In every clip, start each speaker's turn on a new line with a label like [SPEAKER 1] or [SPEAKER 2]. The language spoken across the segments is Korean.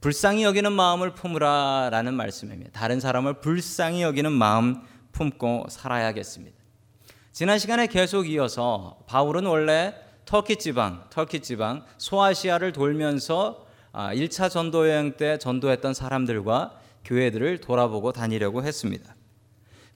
[SPEAKER 1] 불쌍히 여기는 마음을 품으라라는 말씀입니다. 다른 사람을 불쌍히 여기는 마음 품고 살아야겠습니다. 지난 시간에 계속 이어서 바울은 원래 터키 지방, 터키 지방 소아시아를 돌면서 1차 아, 전도 여행 때 전도했던 사람들과 교회들을 돌아보고 다니려고 했습니다.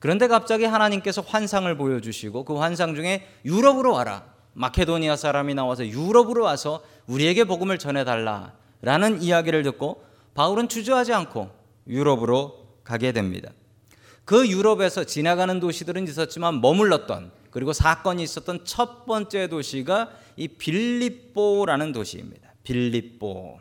[SPEAKER 1] 그런데 갑자기 하나님께서 환상을 보여주시고 그 환상 중에 유럽으로 와라. 마케도니아 사람이 나와서 유럽으로 와서 우리에게 복음을 전해달라 라는 이야기를 듣고 바울은 주저하지 않고 유럽으로 가게 됩니다. 그 유럽에서 지나가는 도시들은 있었지만 머물렀던 그리고 사건이 있었던 첫 번째 도시가 이 빌립보라는 도시입니다. 빌립보.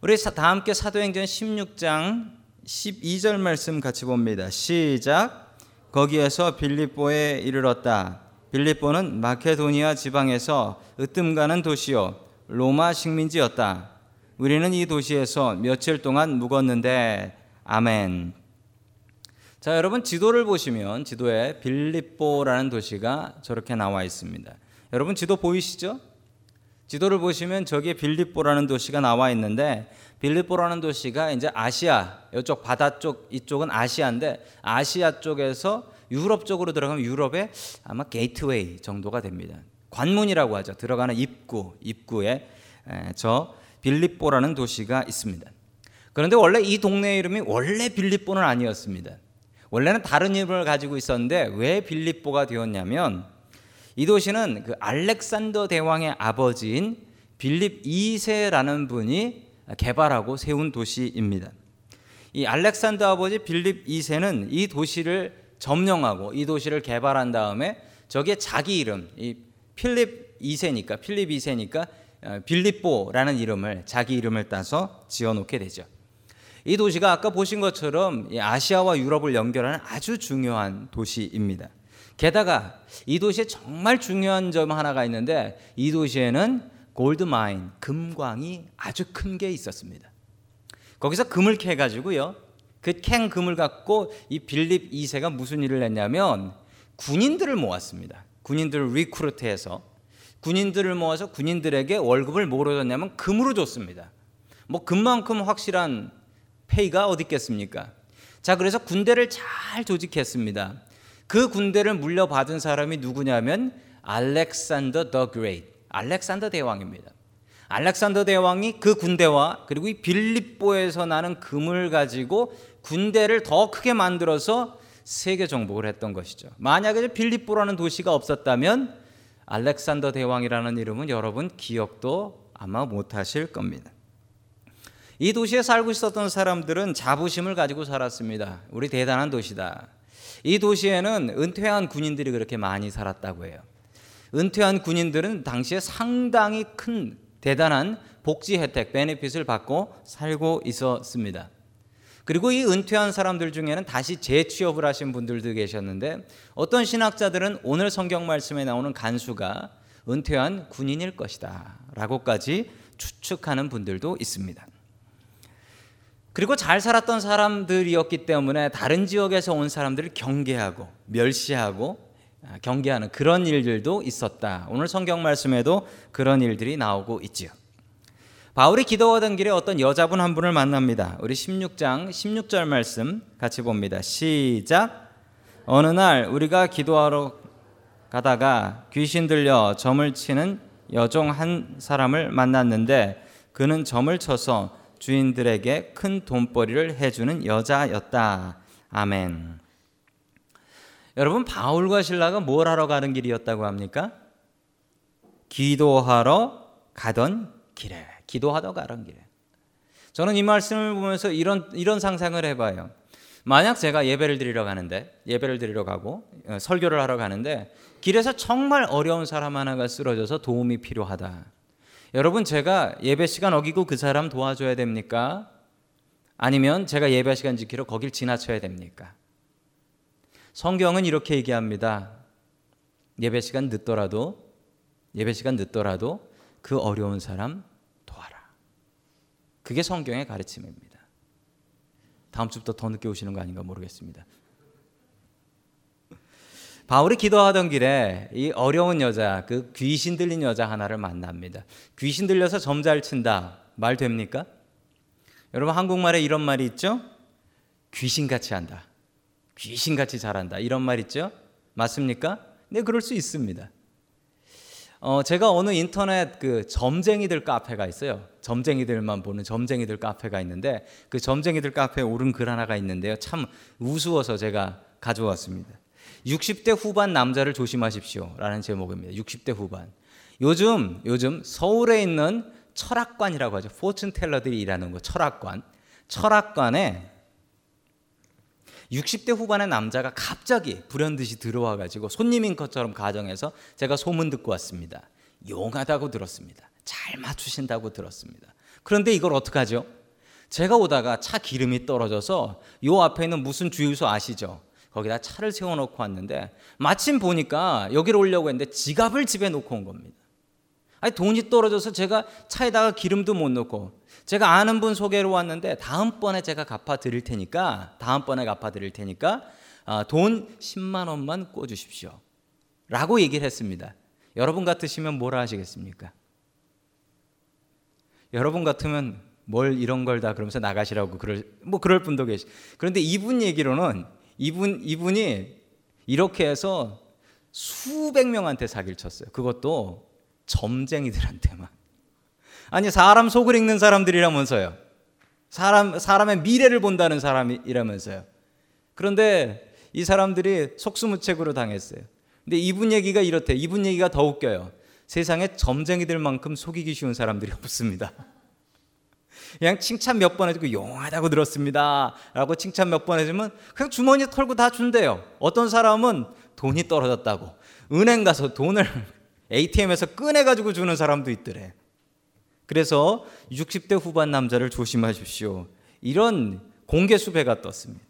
[SPEAKER 1] 우리 다 함께 사도행전 16장 12절 말씀 같이 봅니다. 시작. 거기에서 빌립보에 이르렀다. 빌립보는 마케도니아 지방에서 으뜸 가는 도시요 로마 식민지였다. 우리는 이 도시에서 며칠 동안 묵었는데 아멘. 자, 여러분 지도를 보시면 지도에 빌립보라는 도시가 저렇게 나와 있습니다. 여러분 지도 보이시죠? 지도를 보시면 저기에 빌립보라는 도시가 나와 있는데 빌립보라는 도시가 이제 아시아 이쪽 바다 쪽 이쪽은 아시아인데 아시아 쪽에서 유럽 쪽으로 들어가면 유럽의 아마 게이트웨이 정도가 됩니다. 관문이라고 하죠. 들어가는 입구 입구에 저 빌립보라는 도시가 있습니다. 그런데 원래 이 동네 이름이 원래 빌립보는 아니었습니다. 원래는 다른 이름을 가지고 있었는데 왜 빌립보가 되었냐면 이 도시는 그 알렉산더 대왕의 아버지인 빌립 2세라는 분이 개발하고 세운 도시입니다. 이 알렉산더 아버지 빌립 2세는 이 도시를 점령하고 이 도시를 개발한 다음에 저게 자기 이름, 이 필립 2세니까 필립 2세니까 어, 빌립보라는 이름을 자기 이름을 따서 지어놓게 되죠. 이 도시가 아까 보신 것처럼 아시아와 유럽을 연결하는 아주 중요한 도시입니다. 게다가 이 도시에 정말 중요한 점 하나가 있는데 이 도시에는 골드마인, 금광이 아주 큰 게 있었습니다. 거기서 금을 캐 가지고요. 그 캔 금을 갖고 이 빌립 2세가 무슨 일을 했냐면 군인들을 모았습니다. 군인들을 recruit해서 군인들을 모아서 군인들에게 월급을 뭐로 줬냐면 금으로 줬습니다. 뭐 금만큼 확실한 pay가 어디 있겠습니까? 자, 그래서 군대를 잘 조직했습니다. 그 군대를 물려받은 사람이 누구냐면 Alexander the Great, 알렉산더 대왕입니다. 알렉산더 대왕이 그 군대와 그리고 이 빌립보에서 나는 금을 가지고 군대를 더 크게 만들어서 세계 정복을 했던 것이죠. 만약에 빌립보라는 도시가 없었다면 알렉산더 대왕이라는 이름은 여러분 기억도 아마 못 하실 겁니다. 이 도시에 살고 있었던 사람들은 자부심을 가지고 살았습니다. 우리 대단한 도시다. 이 도시에는 은퇴한 군인들이 그렇게 많이 살았다고 해요. 은퇴한 군인들은 당시에 상당히 큰 대단한 복지 혜택, 베네핏을 받고 살고 있었습니다. 그리고 이 은퇴한 사람들 중에는 다시 재취업을 하신 분들도 계셨는데 어떤 신학자들은 오늘 성경 말씀에 나오는 간수가 은퇴한 군인일 것이다 라고까지 추측하는 분들도 있습니다. 그리고 잘 살았던 사람들이었기 때문에 다른 지역에서 온 사람들을 경계하고 멸시하고 아, 경계하는 그런 일들도 있었다. 오늘 성경 말씀에도 그런 일들이 나오고 있지요. 바울이 기도하던 길에 어떤 여자분 한 분을 만납니다. 우리 16장 16절 말씀 같이 봅니다. 시작. 어느 날 우리가 기도하러 가다가 귀신 들려 점을 치는 여종 한 사람을 만났는데 그는 점을 쳐서 주인들에게 큰 돈벌이를 해주는 여자였다. 아멘. 여러분 바울과 신라가 뭘 하러 가는 길이었다고 합니까? 기도하러 가던 길에 기도하러 가던 길에. 저는 이 말씀을 보면서 이런 이런 상상을 해봐요. 만약 제가 예배를 드리러 가는데 예배를 드리러 가고 어, 설교를 하러 가는데 길에서 정말 어려운 사람 하나가 쓰러져서 도움이 필요하다. 여러분 제가 예배 시간 어기고 그 사람 도와줘야 됩니까? 아니면 제가 예배 시간 지키러 거길 지나쳐야 됩니까? 성경은 이렇게 얘기합니다. 예배 시간 늦더라도 예배 시간 늦더라도 그 어려운 사람. 그게 성경의 가르침입니다. 다음 주부터 더 늦게 오시는 거 아닌가 모르겠습니다. 바울이 기도하던 길에 이 어려운 여자, 그 귀신 들린 여자 하나를 만납니다. 귀신 들려서 점잘 친다. 말 됩니까? 여러분 한국말에 이런 말이 있죠? 귀신같이 한다. 귀신같이 잘한다. 이런 말 있죠? 맞습니까? 네, 그럴 수 있습니다. 어, 제가 어느 인터넷 그 점쟁이들 카페가 있어요. 점쟁이들만 보는 점쟁이들 카페가 있는데 그 점쟁이들 카페에 오른 글 하나가 있는데요. 참 우스워서 제가 가져왔습니다. 60대 후반 남자를 조심하십시오라는 제목입니다. 60대 후반. 요즘 요즘 서울에 있는 철학관이라고 하죠. 포춘 텔러들이 일하는 거 철학관. 철학관에 60대 후반의 남자가 갑자기 불현듯이 들어와 가지고 손님인 것처럼 가정해서 제가 소문 듣고 왔습니다. 용하다고 들었습니다. 잘 맞추신다고 들었습니다. 그런데 이걸 어떡하죠? 제가 오다가 차 기름이 떨어져서 요 앞에 있는 무슨 주유소 아시죠? 거기다 차를 세워놓고 왔는데 마침 보니까 여기로 오려고 했는데 지갑을 집에 놓고 온 겁니다. 아니 돈이 떨어져서 제가 차에다가 기름도 못 넣고 제가 아는 분 소개로 왔는데 다음번에 제가 갚아 드릴 테니까 다음번에 갚아 드릴 테니까 아, 돈 10만 원만 꿔 주십시오. 라고 얘기를 했습니다. 여러분 같으시면 뭐라 하시겠습니까? 여러분 같으면 뭘 이런 걸 다 그러면서 나가시라고 그럴 뭐 그럴 분도 계시. 그런데 이분 얘기로는 이분 이분이 이렇게 해서 수백 명한테 사기를 쳤어요. 그것도 점쟁이들한테만. 아니 사람 속을 읽는 사람들이라면서요. 사람 사람의 미래를 본다는 사람이라면서요. 그런데 이 사람들이 속수무책으로 당했어요. 근데 이분 얘기가 이렇대. 이분 얘기가 더 웃겨요. 세상에 점쟁이들만큼 속이기 쉬운 사람들이 없습니다. 그냥 칭찬 몇 번 해주고 용하다고 들었습니다. 라고 칭찬 몇 번 해주면 그냥 주머니 털고 다 준대요. 어떤 사람은 돈이 떨어졌다고 은행 가서 돈을 ATM에서 꺼내가지고 주는 사람도 있더래. 그래서 60대 후반 남자를 조심하십시오. 이런 공개 수배가 떴습니다.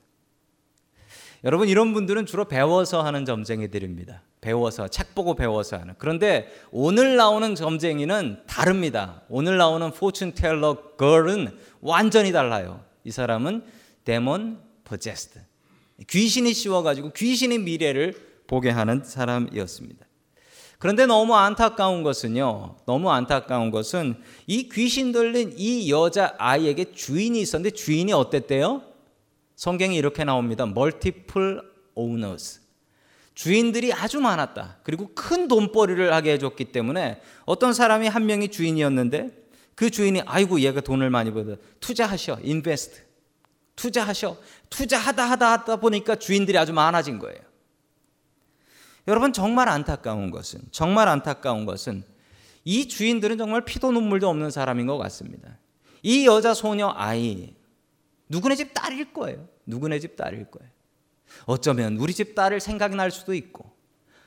[SPEAKER 1] 여러분 이런 분들은 주로 배워서 하는 점쟁이들입니다. 배워서 책 보고 배워서 하는. 그런데 오늘 나오는 점쟁이는 다릅니다. 오늘 나오는 포춘 텔러 걸은 완전히 달라요. 이 사람은 데몬 포제스트. 귀신이 씌워 가지고 귀신의 미래를 보게 하는 사람이었습니다. 그런데 너무 안타까운 것은요. 너무 안타까운 것은 이 귀신 들린 이 여자 아이에게 주인이 있었는데 주인이 어땠대요? 성경이 이렇게 나옵니다. multiple owners. 주인들이 아주 많았다. 그리고 큰 돈벌이를 하게 해줬기 때문에 어떤 사람이 한 명이 주인이었는데 그 주인이 아이고 얘가 돈을 많이 벌어 투자하셔 인베스트 투자하셔 투자하다 하다 하다 보니까 주인들이 아주 많아진 거예요. 여러분 정말 안타까운 것은 정말 안타까운 것은 이 주인들은 정말 피도 눈물도 없는 사람인 것 같습니다. 이 여자 소녀 아이 누구네 집 딸일 거예요. 누구네 집 딸일 거예요. 어쩌면 우리 집 딸을 생각이 날 수도 있고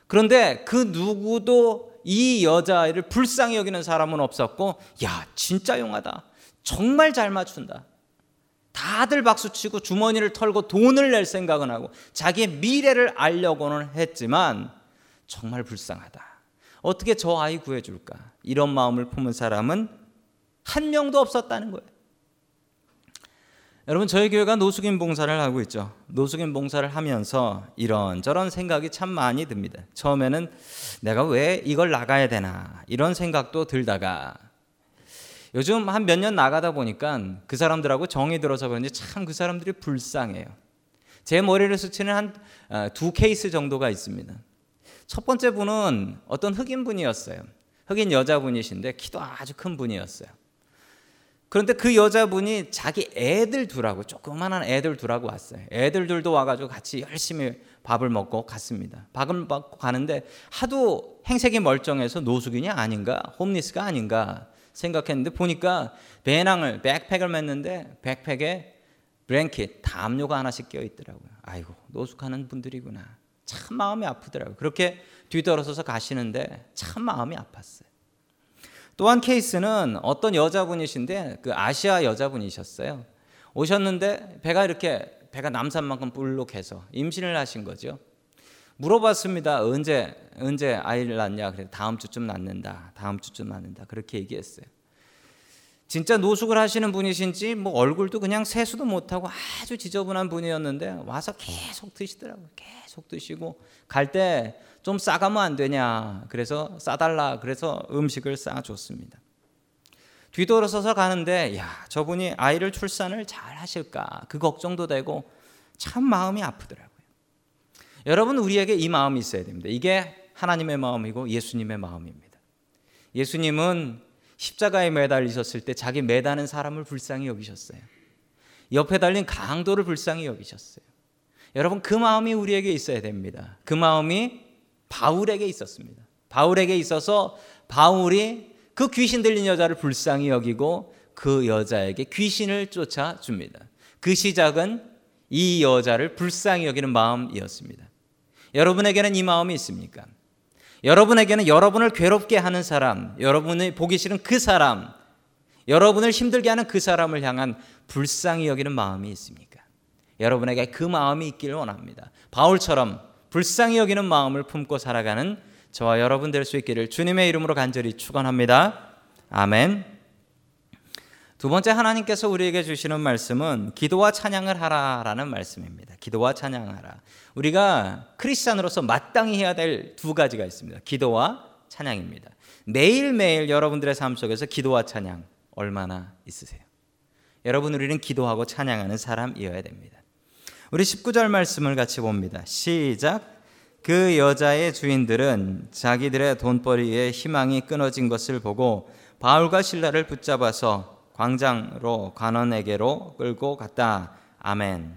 [SPEAKER 1] 그런데 그 누구도 이 여자아이를 불쌍히 여기는 사람은 없었고 야 진짜 용하다. 정말 잘 맞춘다. 다들 박수치고 주머니를 털고 돈을 낼 생각은 하고 자기의 미래를 알려고는 했지만 정말 불쌍하다. 어떻게 저 아이 구해줄까? 이런 마음을 품은 사람은 한 명도 없었다는 거예요. 여러분 저희 교회가 노숙인 봉사를 하고 있죠. 노숙인 봉사를 하면서 이런저런 생각이 참 많이 듭니다. 처음에는 내가 왜 이걸 나가야 되나 이런 생각도 들다가 요즘 한 몇 년 나가다 보니까 그 사람들하고 정이 들어서 그런지 참 그 사람들이 불쌍해요. 제 머리를 스치는 한두 어, 케이스 정도가 있습니다. 첫 번째 분은 어떤 흑인 분이었어요. 흑인 여자분이신데 키도 아주 큰 분이었어요. 그런데 그 여자분이 자기 애들 둘하고 조그만한 애들 둘하고 왔어요. 애들 둘도 와가지고 같이 열심히 밥을 먹고 갔습니다. 밥을 먹고 가는데 하도 행색이 멀쩡해서 노숙인이 아닌가, 홈리스가 아닌가 생각했는데 보니까 배낭을 백팩을 맸는데 백팩에 브랭킷 담요가 하나씩 껴 있더라고요. 아이고 노숙하는 분들이구나. 참 마음이 아프더라고요. 그렇게 뒤돌아서서 가시는데 참 마음이 아팠어요. 또한 케이스는 어떤 여자분이신데 그 아시아 여자분이셨어요. 오셨는데 배가 이렇게 배가 남산만큼 볼록해서 임신을 하신 거죠. 물어봤습니다. 언제 언제 아이를 낳냐? 그래 다음 주쯤 낳는다. 다음 주쯤 낳는다. 그렇게 얘기했어요. 진짜 노숙을 하시는 분이신지 뭐 얼굴도 그냥 세수도 못하고 아주 지저분한 분이었는데 와서 계속 드시더라고요. 계속 드시고 갈 때 좀 싸가면 안 되냐. 그래서 싸달라. 그래서 음식을 싸줬습니다. 뒤돌아서서 가는데 야 저분이 아이를 출산을 잘 하실까 그 걱정도 되고 참 마음이 아프더라고요. 여러분 우리에게 이 마음이 있어야 됩니다. 이게 하나님의 마음이고 예수님의 마음입니다. 예수님은 십자가에 매달리셨을 때 자기 매다는 사람을 불쌍히 여기셨어요. 옆에 달린 강도를 불쌍히 여기셨어요. 여러분 그 마음이 우리에게 있어야 됩니다. 그 마음이 바울에게 있었습니다. 바울에게 있어서 바울이 그 귀신 들린 여자를 불쌍히 여기고 그 여자에게 귀신을 쫓아 줍니다. 그 시작은 이 여자를 불쌍히 여기는 마음이었습니다. 여러분에게는 이 마음이 있습니까? 여러분에게는 여러분을 괴롭게 하는 사람, 여러분이 보기 싫은 그 사람, 여러분을 힘들게 하는 그 사람을 향한 불쌍히 여기는 마음이 있습니까? 여러분에게 그 마음이 있기를 원합니다. 바울처럼 불쌍히 여기는 마음을 품고 살아가는 저와 여러분 될 수 있기를 주님의 이름으로 간절히 축원합니다. 아멘. 두 번째 하나님께서 우리에게 주시는 말씀은 기도와 찬양을 하라라는 말씀입니다. 기도와 찬양하라. 우리가 크리스천으로서 마땅히 해야 될 두 가지가 있습니다. 기도와 찬양입니다. 매일매일 여러분들의 삶 속에서 기도와 찬양 얼마나 있으세요? 여러분 우리는 기도하고 찬양하는 사람이어야 됩니다. 우리 19절 말씀을 같이 봅니다. 시작. 그 여자의 주인들은 자기들의 돈벌이에 희망이 끊어진 것을 보고 바울과 신라를 붙잡아서 광장으로 관원에게로 끌고 갔다. 아멘.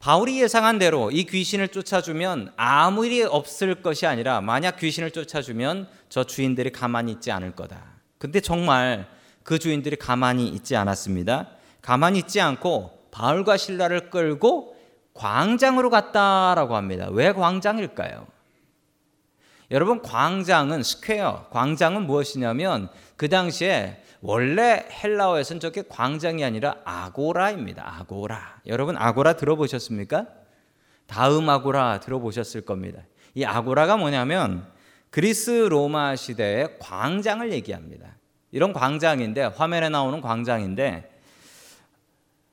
[SPEAKER 1] 바울이 예상한 대로 이 귀신을 쫓아주면 아무 일이 없을 것이 아니라 만약 귀신을 쫓아주면 저 주인들이 가만히 있지 않을 거다. 근데 정말 그 주인들이 가만히 있지 않았습니다. 가만히 있지 않고 바울과 실라를 끌고 광장으로 갔다라고 합니다. 왜 광장일까요? 여러분 광장은 square, 광장은 무엇이냐면 그 당시에 원래 헬라어에서는 저게 광장이 아니라 아고라입니다. 아고라. 여러분 아고라 들어보셨습니까? 다음 아고라 들어보셨을 겁니다. 이 아고라가 뭐냐면 그리스 로마 시대의 광장을 얘기합니다. 이런 광장인데 화면에 나오는 광장인데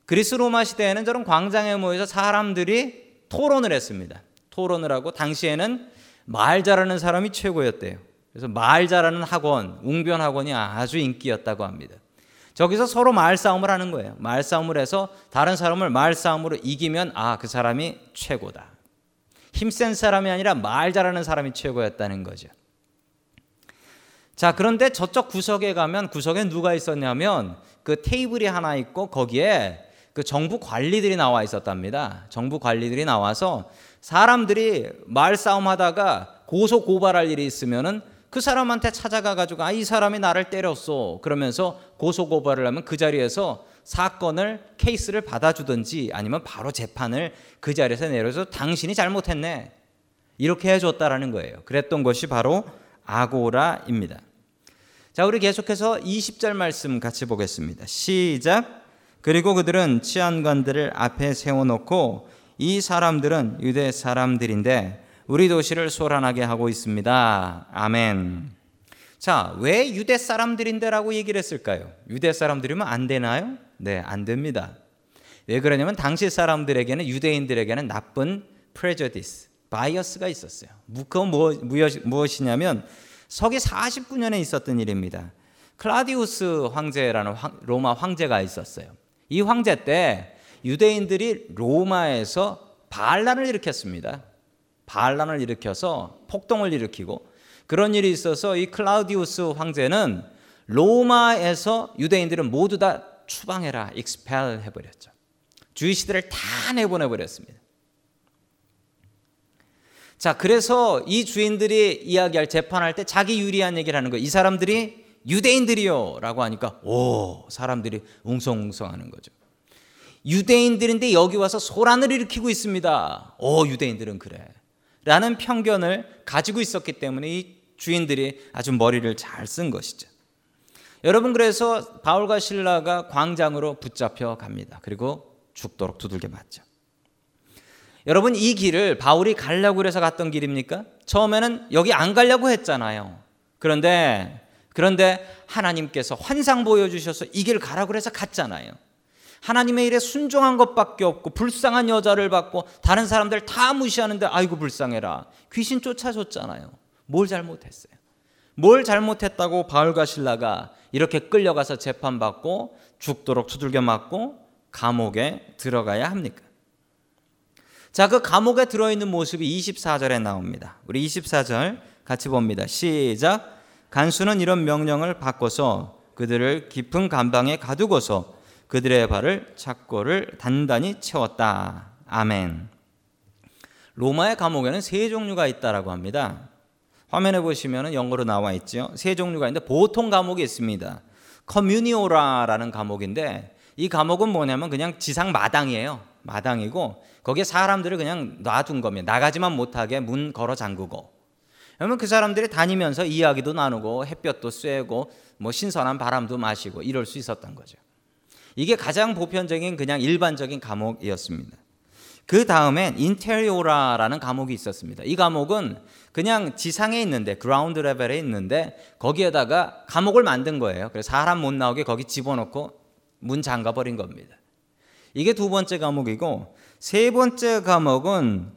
[SPEAKER 1] 그리스 로마 시대에는 저런 광장에 모여서 사람들이 토론을 했습니다. 토론을 하고 당시에는 말 잘하는 사람이 최고였대요. 그래서 말 잘하는 학원, 웅변 학원이 아주 인기였다고 합니다. 저기서 서로 말싸움을 하는 거예요. 말싸움을 해서 다른 사람을 말싸움으로 이기면 아, 그 사람이 최고다. 힘센 사람이 아니라 말 잘하는 사람이 최고였다는 거죠. 자, 그런데 저쪽 구석에 가면 구석에 누가 있었냐면 그 테이블이 하나 있고 거기에 그 정부 관리들이 나와 있었답니다. 정부 관리들이 나와서 사람들이 말싸움 하다가 고소 고발할 일이 있으면은 그 사람한테 찾아가 가지고 아 이 사람이 나를 때렸어 그러면서 고소 고발을 하면 그 자리에서 사건을 케이스를 받아주든지 아니면 바로 재판을 그 자리에서 내려서 당신이 잘못했네 이렇게 해줬다라는 거예요. 그랬던 것이 바로 아고라입니다. 자 우리 계속해서 20절 말씀 같이 보겠습니다. 시작. 그리고 그들은 치안관들을 앞에 세워놓고 이 사람들은 유대 사람들인데 우리 도시를 소란하게 하고 있습니다. 아멘. 자, 왜 유대 사람들인데라고 얘기를 했을까요? 유대 사람들이면 안 되나요? 네, 안 됩니다. 왜 그러냐면 당시 사람들에게는 유대인들에게는 나쁜 prejudice, bias가 있었어요. 그건 무엇이냐면 서기 49년에 있었던 일입니다. 클라디우스 황제라는 로마 황제가 있었어요. 이 황제 때 유대인들이 로마에서 반란을 일으켰습니다. 반란을 일으켜서 폭동을 일으키고 그런 일이 있어서 이 클라우디우스 황제는 로마에서 유대인들은 모두 다 추방해라, expel 해버렸죠. Jewish들을 다 내보내 버렸습니다. 자, 그래서 이 주인들이 이야기할 재판할 때 자기 유리한 얘기를 하는 거예요. 이 사람들이 유대인들이요 라고 하니까 오 사람들이 웅성웅성하는 거죠. 유대인들인데 여기 와서 소란을 일으키고 있습니다. 오 유대인들은 그래. 라는 편견을 가지고 있었기 때문에 이 주인들이 아주 머리를 잘 쓴 것이죠. 여러분 그래서 바울과 신라가 광장으로 붙잡혀 갑니다. 그리고 죽도록 두들겨 맞죠. 여러분 이 길을 바울이 가려고 해서 갔던 길입니까? 처음에는 여기 안 가려고 했잖아요. 그런데 그런데 하나님께서 환상 보여주셔서 이 길 가라고 해서 갔잖아요. 하나님의 일에 순종한 것밖에 없고 불쌍한 여자를 받고 다른 사람들 다 무시하는데 아이고 불쌍해라. 귀신 쫓아줬잖아요. 뭘 잘못했어요? 뭘 잘못했다고 바울과 신라가 이렇게 끌려가서 재판받고 죽도록 두들겨 맞고 감옥에 들어가야 합니까? 자, 그 감옥에 들어있는 모습이 24절에 나옵니다. 우리 24절 같이 봅니다. 시작. 간수는 이런 명령을 바꿔서 그들을 깊은 감방에 가두고서 그들의 발을 착고를 단단히 채웠다. 아멘. 로마의 감옥에는 세 종류가 있다라고 합니다. 화면에 보시면 영어로 나와 있죠. 세 종류가 있는데 보통 감옥이 있습니다. 커뮤니오라라는 감옥인데 이 감옥은 뭐냐면 그냥 지상 마당이에요. 마당이고 거기에 사람들을 그냥 놔둔 겁니다. 나가지만 못하게 문 걸어 잠그고. 그러면 그 사람들이 다니면서 이야기도 나누고 햇볕도 쐬고 뭐 신선한 바람도 마시고 이럴 수 있었던 거죠. 이게 가장 보편적인 그냥 일반적인 감옥이었습니다. 그 다음엔 interiora라는 감옥이 있었습니다. 이 감옥은 그냥 지상에 있는데 ground level에 있는데 거기에다가 감옥을 만든 거예요. 그래서 사람 못 나오게 거기 집어넣고 문 잠가 버린 겁니다. 이게 두 번째 감옥이고 세 번째 감옥은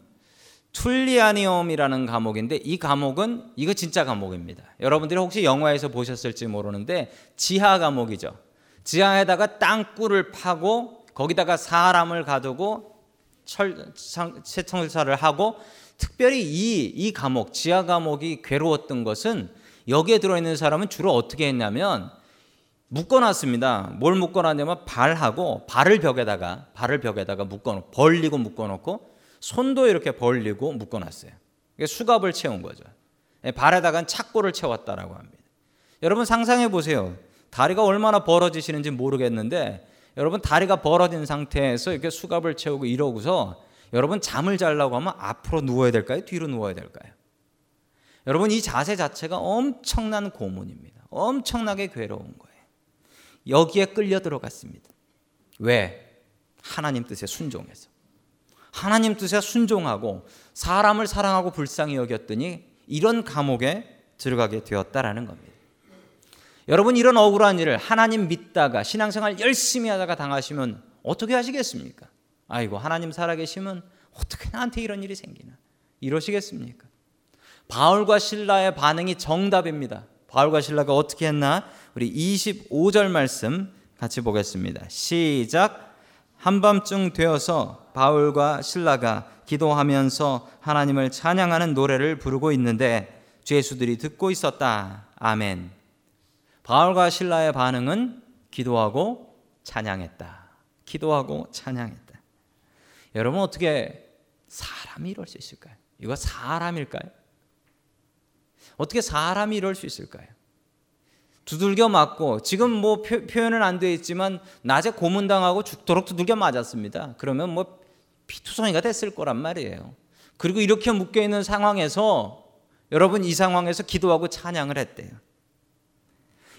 [SPEAKER 1] 툴리아니엄이라는 감옥인데 이 감옥은 이거 진짜 감옥입니다. 여러분들이 혹시 영화에서 보셨을지 모르는데 지하 감옥이죠. 지하에다가 땅굴을 파고 거기다가 사람을 가두고 철, 세청사를 하고 특별히 이, 이 감옥, 지하 감옥이 괴로웠던 것은 여기에 들어있는 사람은 주로 어떻게 했냐면 묶어놨습니다. 뭘 묶어놨냐면 발하고 발을 벽에다가 발을 벽에다가 묶어놓고 벌리고 묶어놓고 손도 이렇게 벌리고 묶어놨어요. 수갑을 채운 거죠. 예, 발에다가 착고를 채웠다라고 합니다. 여러분 상상해 보세요. 다리가 얼마나 벌어지시는지 모르겠는데 여러분 다리가 벌어진 상태에서 이렇게 수갑을 채우고 이러고서 여러분 잠을 자려고 하면 앞으로 누워야 될까요? 뒤로 누워야 될까요? 여러분 이 자세 자체가 엄청난 고문입니다. 엄청나게 괴로운 거예요. 여기에 끌려 들어갔습니다. 왜? 하나님 뜻에 순종해서. 하나님 뜻에 순종하고 사람을 사랑하고 불쌍히 여겼더니 이런 감옥에 들어가게 되었다라는 겁니다. 여러분 이런 억울한 일을 하나님 믿다가 신앙생활 열심히 하다가 당하시면 어떻게 하시겠습니까? 아이고 하나님 살아계시면 어떻게 나한테 이런 일이 생기나 이러시겠습니까? 바울과 신라의 반응이 정답입니다. 바울과 신라가 어떻게 했나? 우리 25절 말씀 같이 보겠습니다. 시작. 한밤중 되어서 바울과 신라가 기도하면서 하나님을 찬양하는 노래를 부르고 있는데 죄수들이 듣고 있었다. 아멘. 바울과 신라의 반응은 기도하고 찬양했다. 기도하고 찬양했다. 여러분 어떻게 사람이 이럴 수 있을까요? 이거 사람일까요? 어떻게 사람이 이럴 수 있을까요? 두들겨 맞고 지금 뭐 표, 현은 안 되어 있지만 낮에 고문당하고 죽도록 두들겨 맞았습니다. 그러면 뭐 피투성이가 됐을 거란 말이에요. 그리고 이렇게 묶여 있는 상황에서 여러분 이 상황에서 기도하고 찬양을 했대요.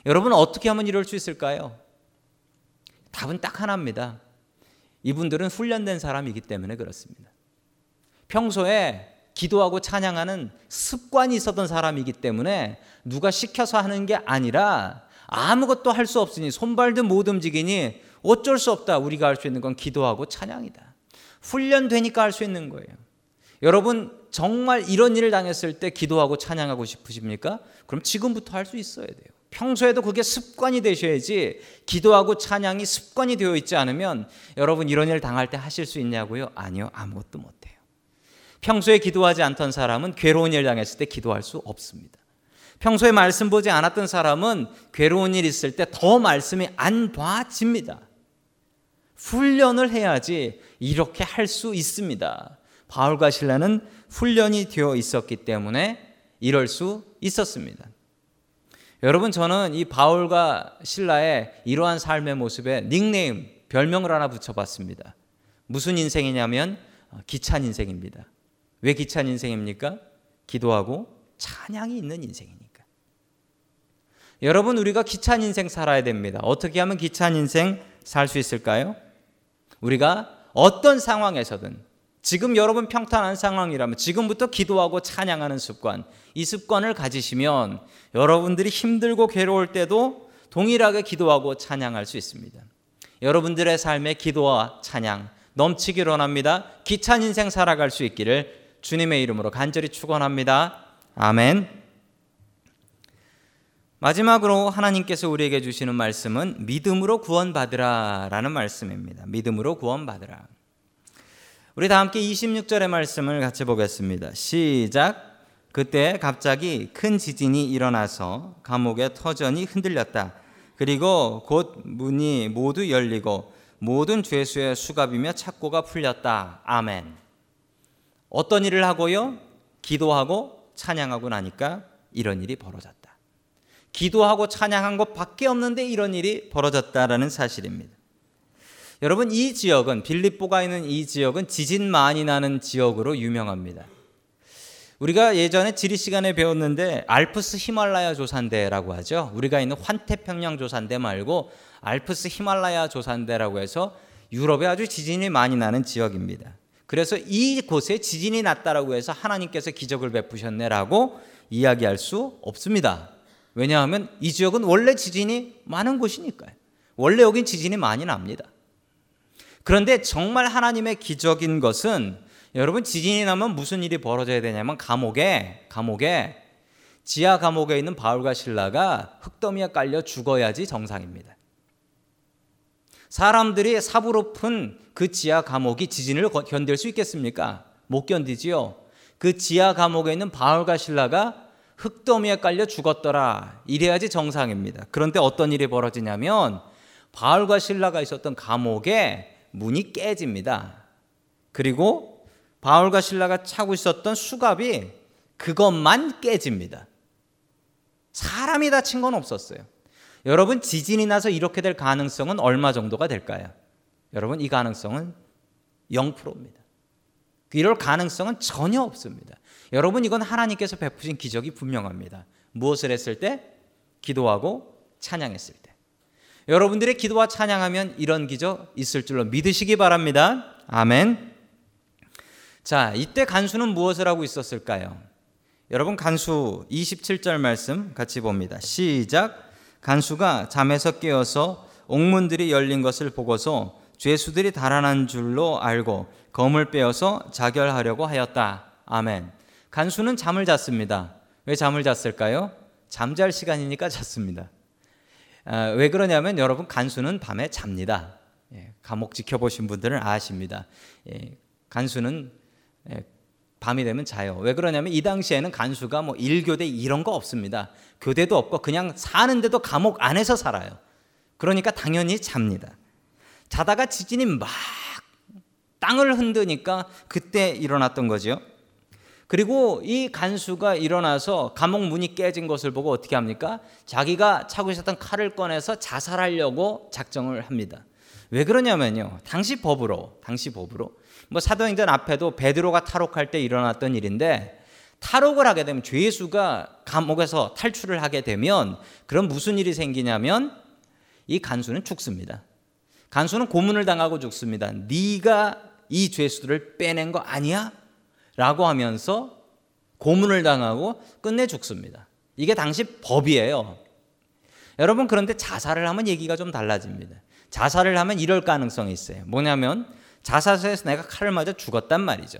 [SPEAKER 1] 여러분 어떻게 하면 이럴 수 있을까요? 답은 딱 하나입니다. 이분들은 훈련된 사람이기 때문에 그렇습니다. 평소에 기도하고 찬양하는 습관이 있었던 사람이기 때문에 누가 시켜서 하는 게 아니라 아무것도 할 수 없으니 손발도 못 움직이니 어쩔 수 없다. 우리가 할 수 있는 건 기도하고 찬양이다. 훈련되니까 할 수 있는 거예요. 여러분 정말 이런 일을 당했을 때 기도하고 찬양하고 싶으십니까? 그럼 지금부터 할 수 있어야 돼요. 평소에도 그게 습관이 되셔야지 기도하고 찬양이 습관이 되어 있지 않으면 여러분 이런 일 당할 때 하실 수 있냐고요? 아니요. 아무것도 못해요. 평소에 기도하지 않던 사람은 괴로운 일 당했을 때 기도할 수 없습니다. 평소에 말씀 보지 않았던 사람은 괴로운 일 있을 때 더 말씀이 안 봐집니다. 훈련을 해야지 이렇게 할 수 있습니다. 바울과 신라는 훈련이 되어 있었기 때문에 이럴 수 있었습니다. 여러분 저는 이 바울과 신라의 이러한 삶의 모습에 닉네임, 별명을 하나 붙여봤습니다. 무슨 인생이냐면 어, 기찬 인생입니다. 왜 기찬 인생입니까? 기도하고 찬양이 있는 인생이니까. 여러분 우리가 기찬 인생 살아야 됩니다. 어떻게 하면 기찬 인생 살 수 있을까요? 우리가 어떤 상황에서든 지금 여러분 평탄한 상황이라면 지금부터 기도하고 찬양하는 습관, 이 습관을 가지시면 여러분들이 힘들고 괴로울 때도 동일하게 기도하고 찬양할 수 있습니다. 여러분들의 삶에 기도와 찬양 넘치기를 원합니다. 기찬 인생 살아갈 수 있기를 주님의 이름으로 간절히 축원합니다. 아멘. 마지막으로 하나님께서 우리에게 주시는 말씀은 믿음으로 구원받으라라는 말씀입니다. 믿음으로 구원받으라. 우리 다 함께 26절의 말씀을 같이 보겠습니다. 시작. 그때 갑자기 큰 지진이 일어나서 감옥의 터전이 흔들렸다. 그리고 곧 문이 모두 열리고 모든 죄수의 수갑이며 착고가 풀렸다. 아멘. 어떤 일을 하고요? 기도하고 찬양하고 나니까 이런 일이 벌어졌다. 기도하고 찬양한 것밖에 없는데 이런 일이 벌어졌다라는 사실입니다. 여러분 이 지역은 빌립보가 있는 이 지역은 지진 많이 나는 지역으로 유명합니다. 우리가 예전에 지리 시간에 배웠는데 알프스 히말라야 조산대라고 하죠. 우리가 있는 환태평양 조산대 말고 알프스 히말라야 조산대라고 해서 유럽에 아주 지진이 많이 나는 지역입니다. 그래서 이곳에 지진이 났다라고 해서 하나님께서 기적을 베푸셨네라고 이야기할 수 없습니다. 왜냐하면 이 지역은 원래 지진이 많은 곳이니까요. 원래 여긴 지진이 많이 납니다. 그런데 정말 하나님의 기적인 것은 여러분 지진이 나면 무슨 일이 벌어져야 되냐면 감옥에 감옥에 지하 감옥에 있는 바울과 신라가 흙더미에 깔려 죽어야지 정상입니다. 사람들이 푼그 지하 감옥이 지진을 견딜 수 있겠습니까? 못 견디지요. 그 지하 감옥에 있는 바울과 신라가 흙더미에 깔려 죽었더라. 이래야지 정상입니다. 그런데 어떤 일이 벌어지냐면 바울과 신라가 있었던 감옥에 문이 깨집니다. 그리고 바울과 신라가 차고 있었던 수갑이 그것만 깨집니다. 사람이 다친 건 없었어요. 여러분 지진이 나서 이렇게 될 가능성은 얼마 정도가 될까요? 여러분 이 가능성은 0%입니다. 이럴 가능성은 전혀 없습니다. 여러분 이건 하나님께서 베푸신 기적이 분명합니다. 무엇을 했을 때? 기도하고 찬양했을 때. 여러분들의 기도와 찬양하면 이런 기적 있을 줄로 믿으시기 바랍니다. 아멘. 자, 이때 간수는 무엇을 하고 있었을까요? 여러분 간수 27절 말씀 같이 봅니다. 시작. 간수가 잠에서 깨어서 옥문들이 열린 것을 보고서 죄수들이 달아난 줄로 알고 검을 빼어서 자결하려고 하였다. 아멘. 간수는 잠을 잤습니다. 왜 잠을 잤을까요? 잠잘 시간이니까 잤습니다. 아, 왜 그러냐면 여러분 간수는 밤에 잡니다. 예, 감옥 지켜보신 분들은 아십니다. 예, 간수는 예, 밤이 되면 자요. 왜 그러냐면 이 당시에는 간수가 뭐 일교대 이런 거 없습니다. 교대도 없고 그냥 사는데도 감옥 안에서 살아요. 그러니까 당연히 잡니다. 자다가 지진이 막 땅을 흔드니까 그때 일어났던 거죠. 그리고 이 간수가 일어나서 감옥 문이 깨진 것을 보고 어떻게 합니까? 자기가 차고 있었던 칼을 꺼내서 자살하려고 작정을 합니다. 왜 그러냐면요. 당시 법으로, 당시 법으로 뭐 사도행전 앞에도 베드로가 탈옥할 때 일어났던 일인데 탈옥을 하게 되면 죄수가 감옥에서 탈출을 하게 되면 그럼 무슨 일이 생기냐면 이 간수는 죽습니다. 간수는 고문을 당하고 죽습니다. 네가 이 죄수들을 빼낸 거 아니야? 라고 하면서 고문을 당하고 끝내 죽습니다. 이게 당시 법이에요. 여러분 그런데 자살을 하면 얘기가 좀 달라집니다. 자살을 하면 이럴 가능성이 있어요. 뭐냐면 자살소에서 내가 칼을 맞아 죽었단 말이죠.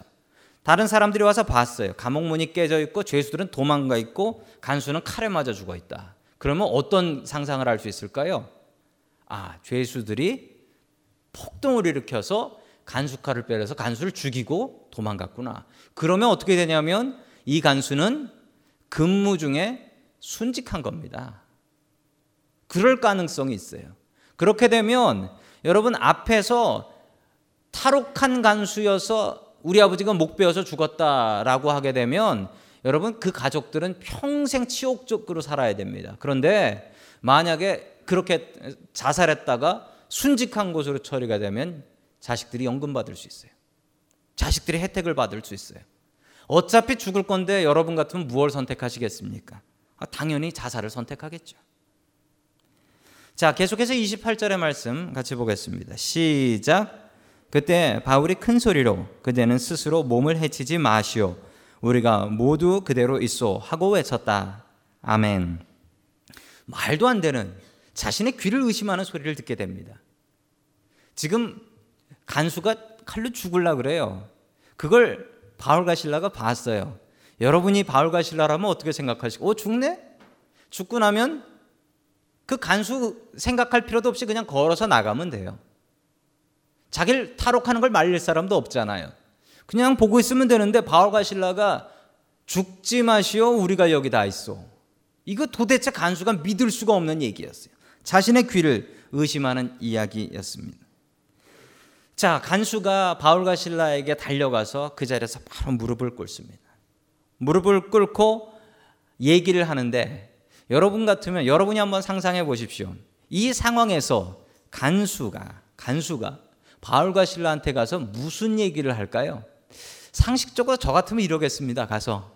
[SPEAKER 1] 다른 사람들이 와서 봤어요. 감옥 문이 깨져 있고 죄수들은 도망가 있고 간수는 칼에 맞아 죽어 있다. 그러면 어떤 상상을 할 수 있을까요? 아, 죄수들이 폭동을 일으켜서 간수 칼을 빼려서 간수를 죽이고 도망갔구나. 그러면 어떻게 되냐면 이 간수는 근무 중에 순직한 겁니다. 그럴 가능성이 있어요. 그렇게 되면 여러분 앞에서 탈옥한 간수여서 우리 아버지가 목 베어서 죽었다라고 하게 되면 여러분 그 가족들은 평생 치욕적으로 살아야 됩니다. 그런데 만약에 그렇게 자살했다가 순직한 곳으로 처리가 되면 자식들이 연금 받을 수 있어요. 자식들이 혜택을 받을 수 있어요. 어차피 죽을 건데 여러분 같으면 무엇을 선택하시겠습니까? 아, 당연히 자살을 선택하겠죠. 자, 계속해서 28절의 말씀 같이 보겠습니다. 시작. 그때 바울이 큰 소리로 그대는 스스로 몸을 해치지 마시오. 우리가 모두 그대로 있소 하고 외쳤다. 아멘. 말도 안 되는 자신의 귀를 의심하는 소리를 듣게 됩니다. 지금 간수가 칼로 죽을라 그래요. 그걸 바울과 신라가 봤어요. 여러분이 바울과 신라라면 어떻게 생각하시고, 어, 죽네? 죽고 나면 그 간수 생각할 필요도 없이 그냥 걸어서 나가면 돼요. 자기를 탈옥하는 걸 말릴 사람도 없잖아요. 그냥 보고 있으면 되는데 바울과 신라가 죽지 마시오 우리가 여기 다 있어. 이거 도대체 간수가 믿을 수가 없는 얘기였어요. 자신의 귀를 의심하는 이야기였습니다. 자, 간수가 바울과 신라에게 달려가서 그 자리에서 바로 무릎을 꿇습니다. 무릎을 꿇고 얘기를 하는데 여러분 같으면 여러분이 한번 상상해 보십시오. 이 상황에서 간수가 간수가 바울과 신라한테 가서 무슨 얘기를 할까요? 상식적으로 저 같으면 이러겠습니다. 가서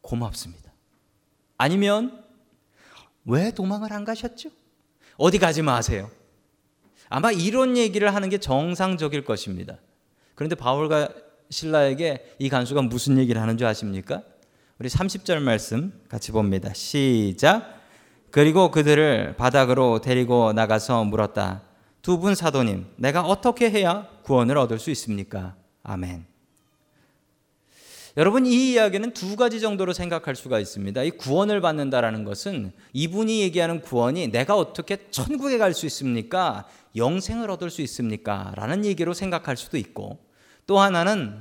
[SPEAKER 1] 고맙습니다. 아니면 왜 도망을 안 가셨죠? 어디 가지 마세요. 아마 이런 얘기를 하는 게 정상적일 것입니다. 그런데 바울과 신라에게 이 간수가 무슨 얘기를 하는 줄 아십니까? 우리 30절 말씀 같이 봅니다. 시작. 그리고 그들을 바닥으로 데리고 나가서 물었다. 두 분 사도님, 내가 어떻게 해야 구원을 얻을 수 있습니까? 아멘. 여러분 이 이야기는 두 가지 정도로 생각할 수가 있습니다. 이 구원을 받는다라는 것은 이분이 얘기하는 구원이 내가 어떻게 천국에 갈 수 있습니까? 영생을 얻을 수 있습니까? 라는 얘기로 생각할 수도 있고 또 하나는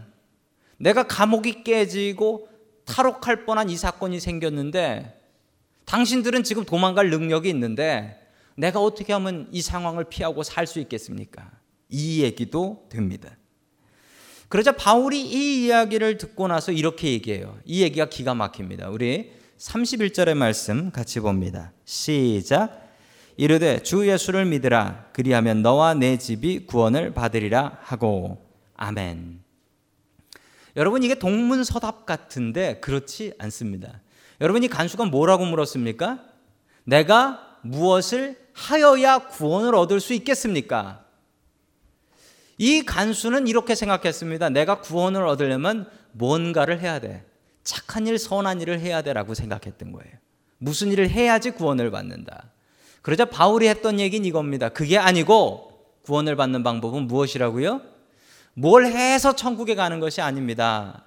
[SPEAKER 1] 내가 감옥이 깨지고 탈옥할 뻔한 이 사건이 생겼는데 당신들은 지금 도망갈 능력이 있는데 내가 어떻게 하면 이 상황을 피하고 살 수 있겠습니까? 이 얘기도 됩니다. 그러자 바울이 이 이야기를 듣고 나서 이렇게 얘기해요. 이 얘기가 기가 막힙니다. 우리 31절의 말씀 같이 봅니다. 시작. 이르되 주 예수를 믿으라 그리하면 너와 내 집이 구원을 받으리라 하고 아멘. 여러분 이게 동문서답 같은데 그렇지 않습니다. 여러분이 간수가 뭐라고 물었습니까? 내가 무엇을 하여야 구원을 얻을 수 있겠습니까? 이 간수는 이렇게 생각했습니다. 내가 구원을 얻으려면 뭔가를 해야 돼. 착한 일, 선한 일을 해야 돼라고 생각했던 거예요. 무슨 일을 해야지 구원을 받는다. 그러자 바울이 했던 얘기는 이겁니다. 그게 아니고 구원을 받는 방법은 무엇이라고요? 뭘 해서 천국에 가는 것이 아닙니다.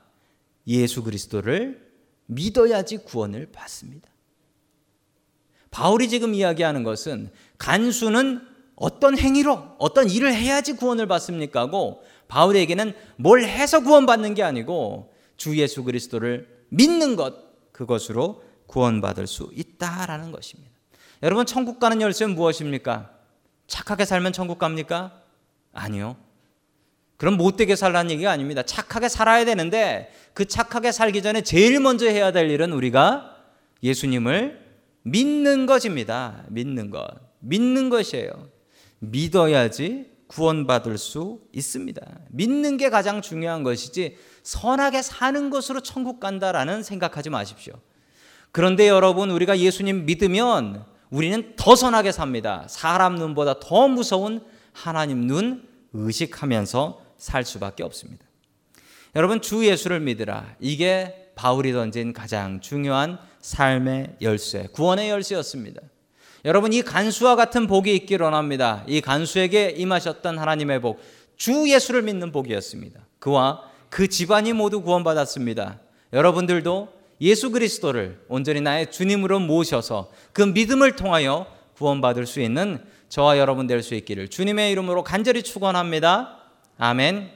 [SPEAKER 1] 예수 그리스도를 믿어야지 구원을 받습니다. 바울이 지금 이야기하는 것은 간수는 어떤 행위로 어떤 일을 해야지 구원을 받습니까? 하고 바울에게는 뭘 해서 구원받는 게 아니고 주 예수 그리스도를 믿는 것 그것으로 구원받을 수 있다라는 것입니다. 여러분 천국 가는 열쇠는 무엇입니까? 착하게 살면 천국 갑니까? 아니요. 그럼 못되게 살라는 얘기가 아닙니다. 착하게 살아야 되는데 그 착하게 살기 전에 제일 먼저 해야 될 일은 우리가 예수님을 믿는 것입니다. 믿는 것. 믿는 것이에요. 믿어야지 구원받을 수 있습니다. 믿는 게 가장 중요한 것이지 선하게 사는 것으로 천국 간다라는 생각하지 마십시오. 그런데 여러분 우리가 예수님 믿으면 우리는 더 선하게 삽니다. 사람 눈보다 더 무서운 하나님 눈 의식하면서 살 수밖에 없습니다. 여러분 주 예수를 믿으라. 이게 바울이 던진 가장 중요한 삶의 열쇠, 구원의 열쇠였습니다. 여러분 이 간수와 같은 복이 있기를 원합니다. 이 간수에게 임하셨던 하나님의 복, 주 예수를 믿는 복이었습니다. 그와 그 집안이 모두 구원받았습니다. 여러분들도 예수 그리스도를 온전히 나의 주님으로 모셔서 그 믿음을 통하여 구원받을 수 있는 저와 여러분 될 수 있기를 주님의 이름으로 간절히 축원합니다. 아멘.